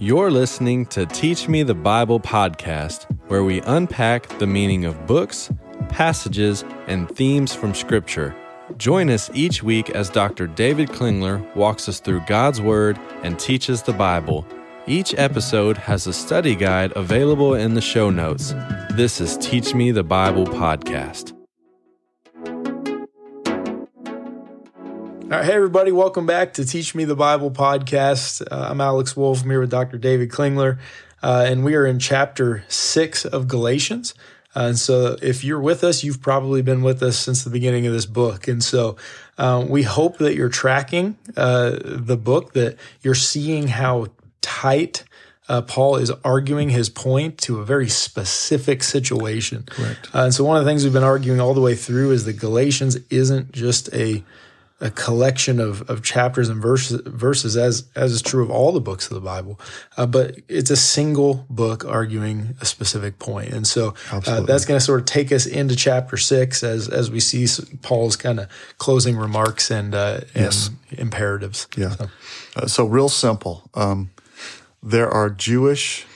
You're listening to Teach Me the Bible podcast, where we unpack the meaning of books, passages, and themes from Scripture. Join us each week as Dr. David Klingler walks us through God's Word and teaches the Bible. Each episode has a study guide available in the show notes. This is Teach Me the Bible podcast. All right, hey everybody, welcome back to Teach Me the Bible podcast. Uh, I'm Alex Wolf. I'm here with Dr. David Klingler, uh, and we are in chapter six of Galatians. Uh, and so, if you're with us, you've probably been with us since the beginning of this book. And so, um, we hope that you're tracking uh, the book, that you're seeing how tight uh, Paul is arguing his point to a very specific situation. Correct. Uh, and so, one of the things we've been arguing all the way through is that Galatians isn't just a a collection of, of chapters and verses, verses as as is true of all the books of the Bible, uh, but it's a single book arguing a specific point, and so uh, that's going to sort of take us into chapter six as as we see Paul's kind of closing remarks and, uh, and Yes. imperatives. Yeah. So, Uh, so real simple. Um, there are Jewish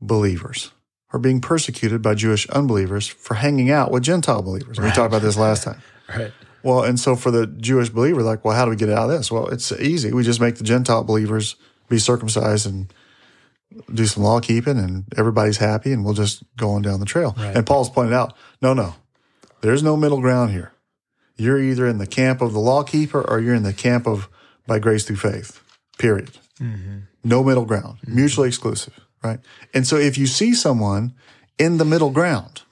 believers who are being persecuted by Jewish unbelievers for hanging out with Gentile believers. We talked about this last time. right. Well, and so for the Jewish believer, like, well, how do we get out of this? Well, it's easy. We just make the Gentile believers be circumcised and do some law keeping, and everybody's happy, and we'll just go on down the trail. Right. And Paul's pointed out, no, no, there's no middle ground here. You're either in the camp of the law keeper or you're in the camp of by grace through faith. Period. No middle ground, mutually exclusive, right? And so if you see someone in the middle ground,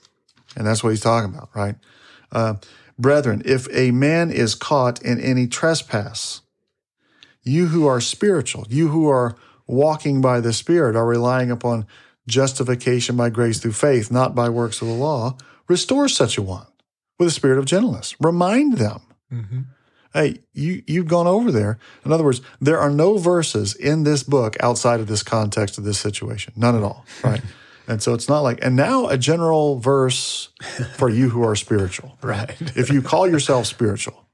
and that's what he's talking about, right? Uh, Brethren, if a man is caught in any trespass, you who are spiritual, you who are walking by the Spirit, are relying upon justification by grace through faith, not by works of the law, restore such a one with a spirit of gentleness. Remind them. Mm-hmm. Hey, you, you've gone over there. In other words, there are no verses in this book outside of this context of this situation. None at all, right? and so it's not like, and now a general verse for you who are spiritual. Right. if you call yourself spiritual,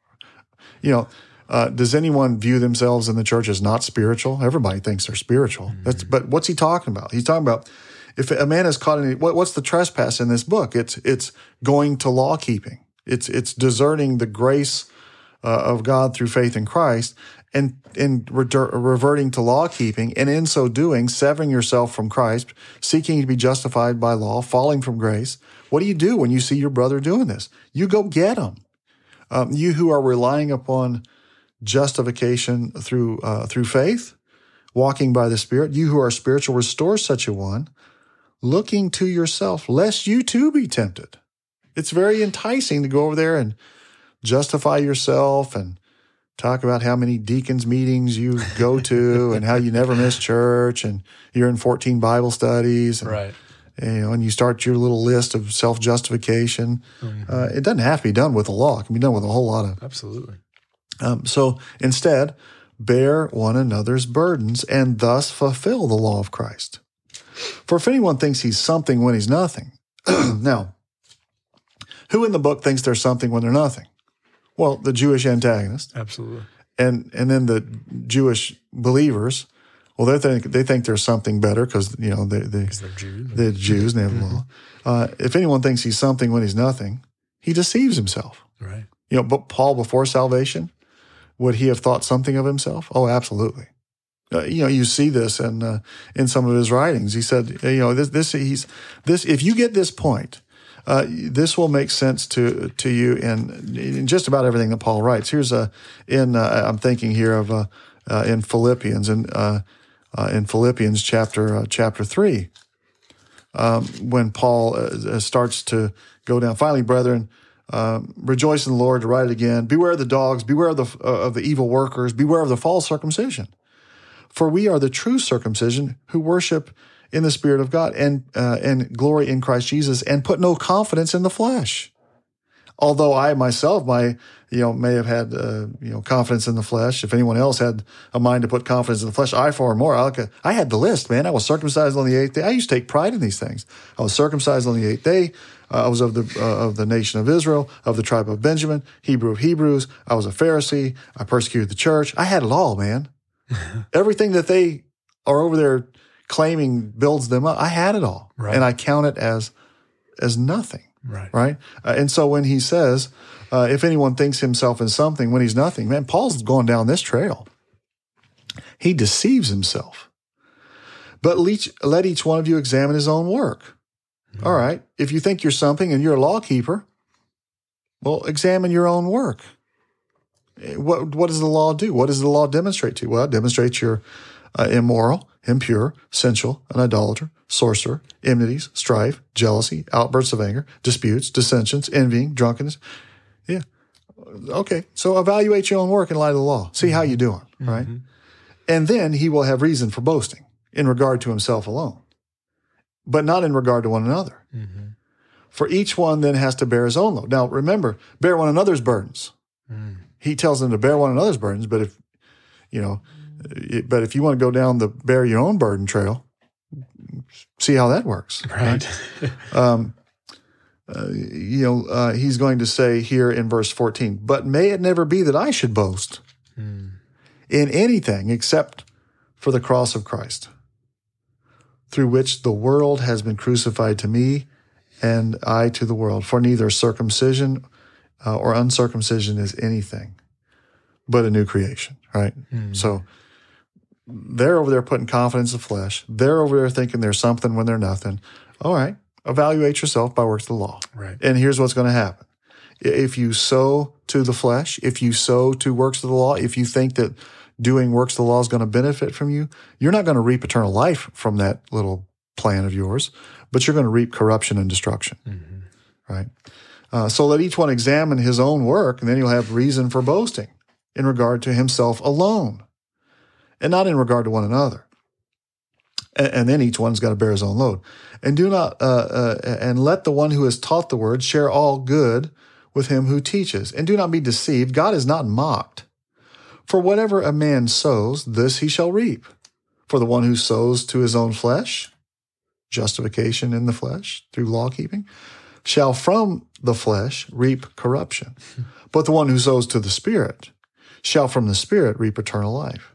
you know, uh, does anyone view themselves in the church as not spiritual? Everybody thinks they're spiritual. That's, but what's he talking about? He's talking about if a man is caught in what, what's the trespass in this book? It's it's going to law keeping. It's it's deserting the grace uh, of God through faith in Christ and and reverting to law keeping, and in so doing, severing yourself from Christ, seeking to be justified by law, falling from grace. What do you do when you see your brother doing this? You go get him. Um, you who are relying upon justification through uh, through faith, walking by the Spirit, you who are spiritual, restore such a one, looking to yourself, lest you too be tempted. It's very enticing to go over there and justify yourself and talk about how many deacons meetings you go to and how you never miss church and you're in 14 Bible studies. And, Right. you know, and you start your little list of self justification. Uh, it doesn't have to be done with the law; it can be done with a whole lot of. Absolutely. Um, so instead, bear one another's burdens and thus fulfill the law of Christ. For if anyone thinks he's something when he's nothing, now, who in the book thinks they're something when they're nothing? Well, the Jewish antagonist, Absolutely. and and then the Jewish believers. Well, they think they think they're something better because you know they they They're Jews. the Jews and they have the law. Uh, if anyone thinks he's something when he's nothing, he deceives himself. Right. You know, but Paul before salvation, would he have thought something of himself? Oh, absolutely. Uh, you know, you see this in uh, in some of his writings. He said, you know, this this he's this. If you get this point, uh, this will make sense to to you in, in just about everything that Paul writes. Here's a in uh, I'm thinking here of uh, uh, in Philippians and uh, uh, in Philippians chapter chapter three um, when Paul starts to go down. Finally, brethren, um, rejoice in the Lord. To write it again. Beware of the dogs. Beware of the of the evil workers. Beware of the false circumcision. For we are the true circumcision who worship in the Spirit of God and uh, and glory in Christ Jesus and put no confidence in the flesh. Although I myself, my you know, may have had uh, you know confidence in the flesh. If anyone else had a mind to put confidence in the flesh, I far more. I, I had the list, man. I was circumcised on the eighth day. I used to take pride in these things. I was circumcised on the eighth day. Uh, I was of the uh, of the nation of Israel, of the tribe of Benjamin, Hebrew of Hebrews. I was a Pharisee. I persecuted the church. I had it all, man. Everything that they are over there claiming builds them up. I had it all, Right. and I count it as as nothing. Right. Right. Uh, and so when he says, uh, if anyone thinks himself in something when he's nothing, man, Paul's going down this trail. He deceives himself. But let each one of you examine his own work. All right. If you think you're something and you're a law keeper, well, examine your own work. Eh, What, what does the law do? What does the law demonstrate to you? Well, it demonstrates you're uh, immoral, impure, sensual, an idolater, sorcerer, enmities, strife, jealousy, outbursts of anger, disputes, dissensions, envying, drunkenness. Yeah. Okay. So evaluate your own work in light of the law. See how mm-hmm. you're doing, mm-hmm. right? And then he will have reason for boasting in regard to himself alone, but not in regard to one another. Mm-hmm. For each one then has to bear his own load. Now, remember, bear one another's burdens. Mm. He tells them to bear one another's burdens, but if, you know, but if you want to go down the bear your own burden trail, see how that works. Right. You know, uh, he's going to say here in verse 14, but may it never be that I should boast in anything except for the cross of Christ, through which the world has been crucified to me and I to the world. For neither circumcision uh, or uncircumcision is anything but a new creation, right? So they're over there putting confidence in flesh. They're over there thinking they're something when they're nothing. All right, evaluate yourself by works of the law. Right. And here's what's going to happen. If you sow to the flesh, if you sow to works of the law, if you think that doing works of the law is going to benefit from you, you're not going to reap eternal life from that little plan of yours, but you're going to reap corruption and destruction. Right? Uh, so let each one examine his own work, and then you'll have reason for boasting in regard to himself alone and not in regard to one another. And, and then each one's got to bear his own load. And do not, uh, uh, and let the one who has taught the word share all good with him who teaches. And do not be deceived. God is not mocked. For whatever a man sows, this he shall reap. For the one who sows to his own flesh, justification in the flesh through law keeping, shall from the flesh reap corruption. But the one who sows to the Spirit shall from the Spirit reap eternal life.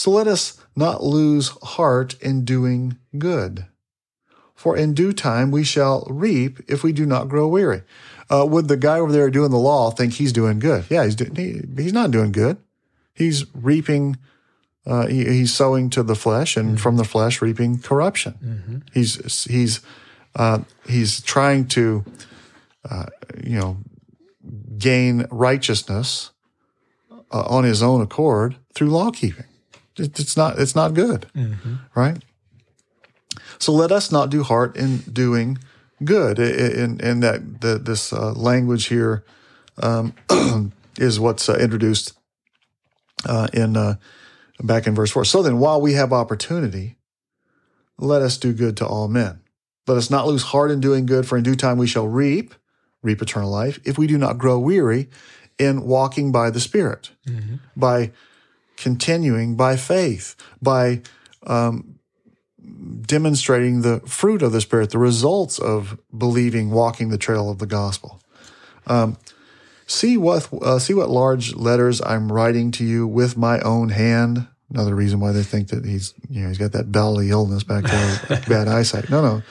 So let us not lose heart in doing good. For in due time we shall reap if we do not grow weary. Uh, would the guy over there doing the law think he's doing good? Yeah, he's doing. He, he's not doing good. He's reaping. Uh, he, he's sowing to the flesh, and from the flesh reaping corruption. He's he's uh, he's trying to, uh, you know, gain righteousness uh, on his own accord through law keeping. It, it's not it's not good, right? So let us not do heart in doing good. In in that the, this uh, language here um, is what's uh, introduced uh, in uh, back in verse four. So then, while we have opportunity, let us do good to all men. Let us not lose heart in doing good, for in due time we shall reap reap eternal life if we do not grow weary in walking by the Spirit, by continuing by faith, by um, demonstrating the fruit of the Spirit, the results of believing, walking the trail of the gospel. Um, see what uh, see what large letters I'm writing to you with my own hand. Another reason why they think that he's you know he's got that belly illness back there, bad eyesight. No, no.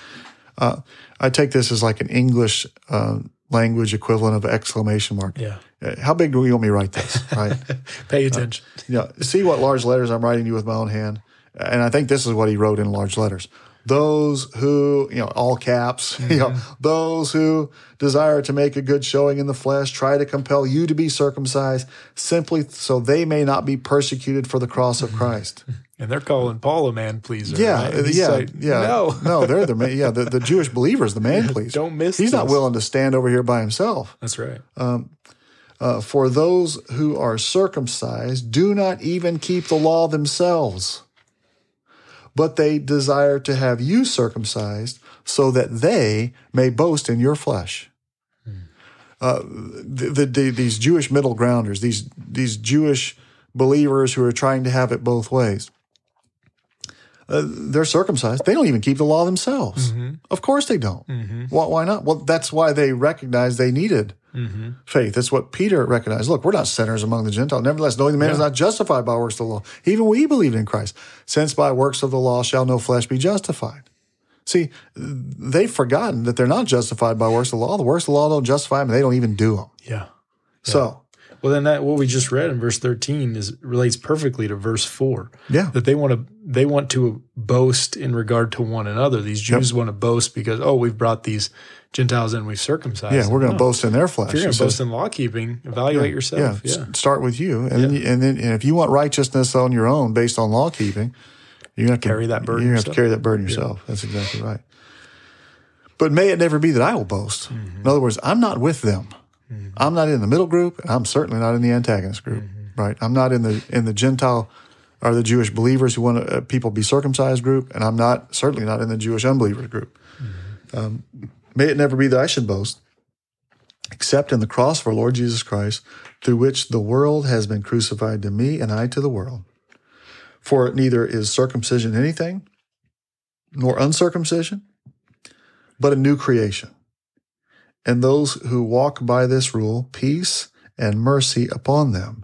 Uh, I take this as like an English uh, language equivalent of exclamation mark. Yeah. Uh, How big do you want me to write this? Right. Pay attention. you know, see what large letters I'm writing you with my own hand. And I think this is what he wrote in large letters. Those who, you know, all caps, you know, those who desire to make a good showing in the flesh try to compel you to be circumcised simply so they may not be persecuted for the cross of Christ. and they're calling Paul a man pleaser. Yeah, right? Yeah, like, yeah. No. no, they're the man. Yeah, the, the Jewish believer is the man pleaser. Don't miss He's not willing to stand over here by himself. That's right. Uh, for those who are circumcised do not even keep the law themselves, but they desire to have you circumcised so that they may boast in your flesh. Uh, the, the, the, these Jewish middle grounders, these these Jewish believers who are trying to have it both ways, uh, they're circumcised. They don't even keep the law themselves. Of course they don't. Why, why not? Well, that's why they recognized they needed Mm-hmm. faith. That's what Peter recognized. Look, we're not sinners among the Gentiles. Nevertheless, knowing the man is not justified by works of the law, even we believe in Christ, since by works of the law shall no flesh be justified. See, they've forgotten that they're not justified by works of the law. The works of the law don't justify them, and they don't even do them. Yeah. So, Well, then that what we just read in verse 13 is relates perfectly to verse 4. yeah, That they want to they want to boast in regard to one another. These Jews want to boast because oh, we've brought these Gentiles in, we've circumcised. yeah, we're going to No. boast in their flesh. If you're going to says- boast in law keeping, evaluate yeah, yourself. Yeah. s- start with you, and then, and then and if you want righteousness on your own based on law keeping, you're going to Carry that burden You're going to carry that burden yourself. That's exactly right. But may it never be that I will boast. Mm-hmm. In other words, I'm not with them. I'm not in the middle group, I'm certainly not in the antagonist group. Mm-hmm. Right? I'm not in the in the Gentile or the Jewish believers who want uh, people be circumcised group, and I'm not certainly not in the Jewish unbelievers group. Mm-hmm. Um, may it never be that I should boast, except in the cross of our Lord Jesus Christ, through which the world has been crucified to me, and I to the world. For neither is circumcision anything, nor uncircumcision, but a new creation. And those who walk by this rule, peace and mercy upon them,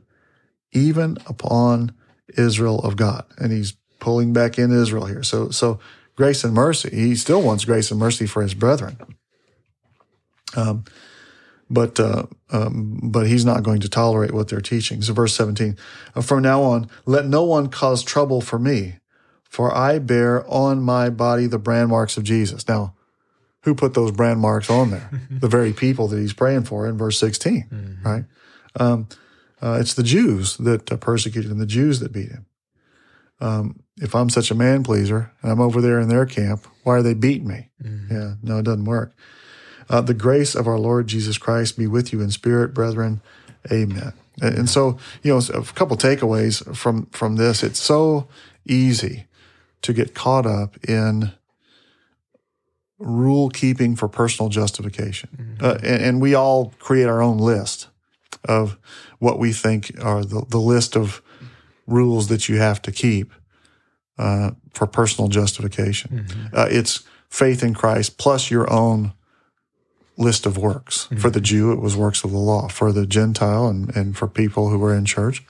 even upon Israel of God. And he's pulling back in Israel here. So, so grace and mercy. He still wants grace and mercy for his brethren. Um, but uh, um, but he's not going to tolerate what they're teaching. So, verse seventeen: "Uh, From now on, let no one cause trouble for me, for I bear on my body the brand marks of Jesus. Now, who put those brand marks on there? the very people that he's praying for in verse 16, right? Um, uh, it's the Jews that uh, persecuted him, the Jews that beat him. Um, if I'm such a man pleaser and I'm over there in their camp, why are they beating me? Yeah, no, it doesn't work. Uh, the grace of our Lord Jesus Christ be with you in spirit, brethren. Amen. And, and so, you know, a couple takeaways from from this. It's so easy to get caught up in rule keeping for personal justification, uh, and, and we all create our own list of what we think are the, the list of rules that you have to keep uh, for personal justification. Uh, it's faith in Christ plus your own list of works. For the Jew, it was works of the law. For the Gentile and, and for people who were in church,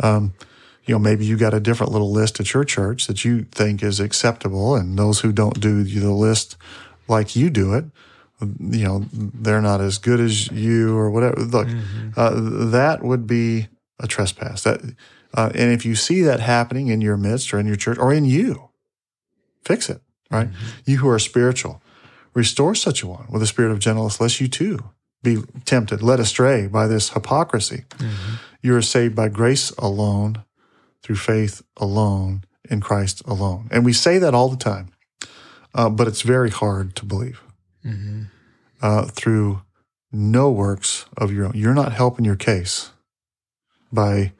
um, you know, maybe you got a different little list at your church that you think is acceptable, and those who don't do the list like you do it, you know, they're not as good as you or whatever. Look, uh, that would be a trespass. That, uh, and if you see that happening in your midst or in your church or in you, fix it. Right? You who are spiritual, restore such a one with a spirit of gentleness, lest you too be tempted, led astray by this hypocrisy. You are saved by grace alone, through faith alone, in Christ alone. And we say that all the time, uh, but it's very hard to believe. Uh, through no works of your own. You're not helping your case by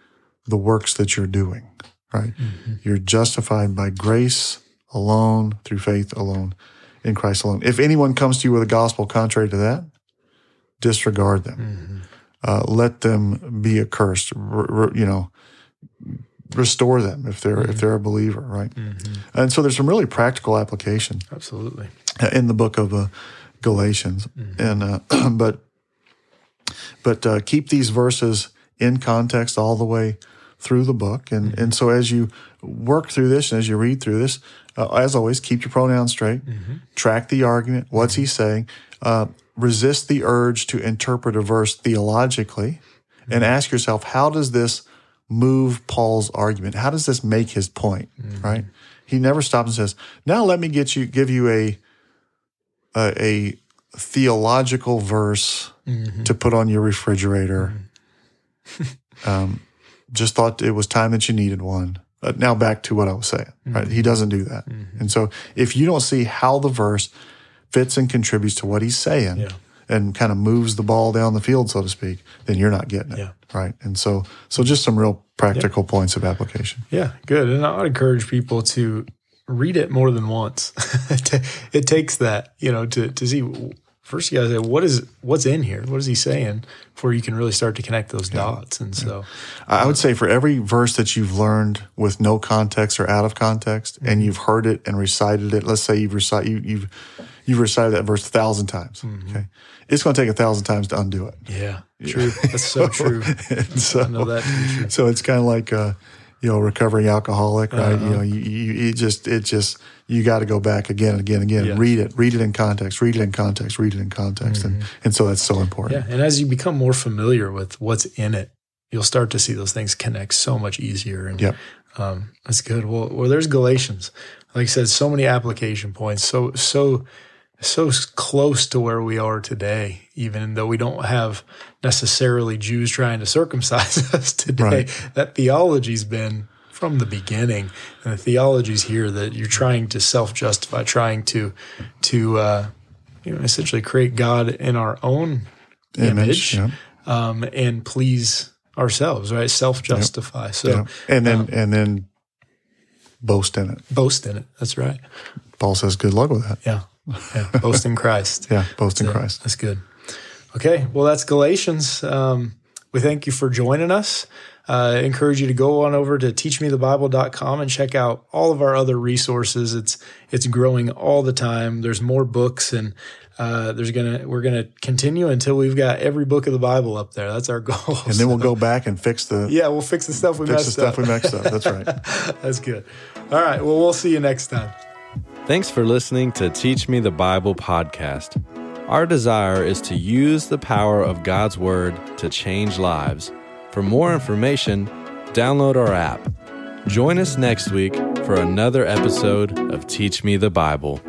the works that you're doing, right? You're justified by grace alone, through faith alone, in Christ alone. If anyone comes to you with a gospel contrary to that, disregard them. Uh, let them be accursed. R- r- you know, restore them if they're if they're a believer, right? And so there's some really practical application Absolutely. in the book of uh, Galatians, and uh, but but uh, keep these verses in context all the way through the book, and and so as you work through this and as you read through this, uh, as always, keep your pronouns straight, track the argument, what's he saying, uh, resist the urge to interpret a verse theologically, and ask yourself, how does this move Paul's argument? How does this make his point? Mm-hmm. Right? He never stops and says, "Now let me get you give you a a, a theological verse mm-hmm. to put on your refrigerator." Mm-hmm. um, just thought it was time that you needed one. Uh, now back to what I was saying. Right? He doesn't do that, and so if you don't see how the verse fits and contributes to what he's saying. Yeah. And kind of moves the ball down the field, so to speak. Then you're not getting it, Yeah. right? And so, so just some real practical points of application. Yeah, good. And I would encourage people to read it more than once. it it takes that, you know, to, to see first you got to say what is what's in here? What is he saying before you can really start to connect those dots? And so, I would say for every verse that you've learned with no context or out of context, Mm-hmm. and you've heard it and recited it. Let's say you've recited you, you've you've recited that verse a thousand times. Mm-hmm. Okay, it's going to take a thousand times to undo it. yeah, true. That's so true. So, I know that to be true. so it's kind of like uh, you know, recovering alcoholic, right? Uh-huh. You know, you, you it just it just you got to go back again and again and again. Yes. Read it, read it in context, read it in context, read it in context, and and so that's so important. Mm-hmm. Yeah, and as you become more familiar with what's in it, you'll start to see those things connect so much easier. And Yep. um, that's good. Well, well, there's Galatians. Like I said, so many application points. So so so close to where we are today, even though we don't have necessarily Jews trying to circumcise us today. Right. That theology's been from the beginning, and the theology's here that you're trying to self justify, trying to to uh, you know essentially create God in our own image, yeah. um, and please ourselves, right? Self justify. So and then um, and then boast in it. boast in it. That's right. Paul says, "Good luck with that." Yeah. Yeah. boast in Christ. Yeah, boast in Christ. That's good. Okay. Well, that's Galatians. Um, we thank you for joining us. Uh, I encourage you to go on over to teachmethebible.com and check out all of our other resources. It's it's growing all the time. There's more books and uh, there's gonna we're gonna continue until we've got every book of the Bible up there. That's our goal. And then we'll go back and fix the yeah, we'll fix the stuff we fix the stuff up. we mixed up. That's right. That's good. All right. Well, we'll see you next time. Thanks for listening to Teach Me the Bible podcast. Our desire is to use the power of God's Word to change lives. For more information, download our app. Join us next week for another episode of Teach Me the Bible.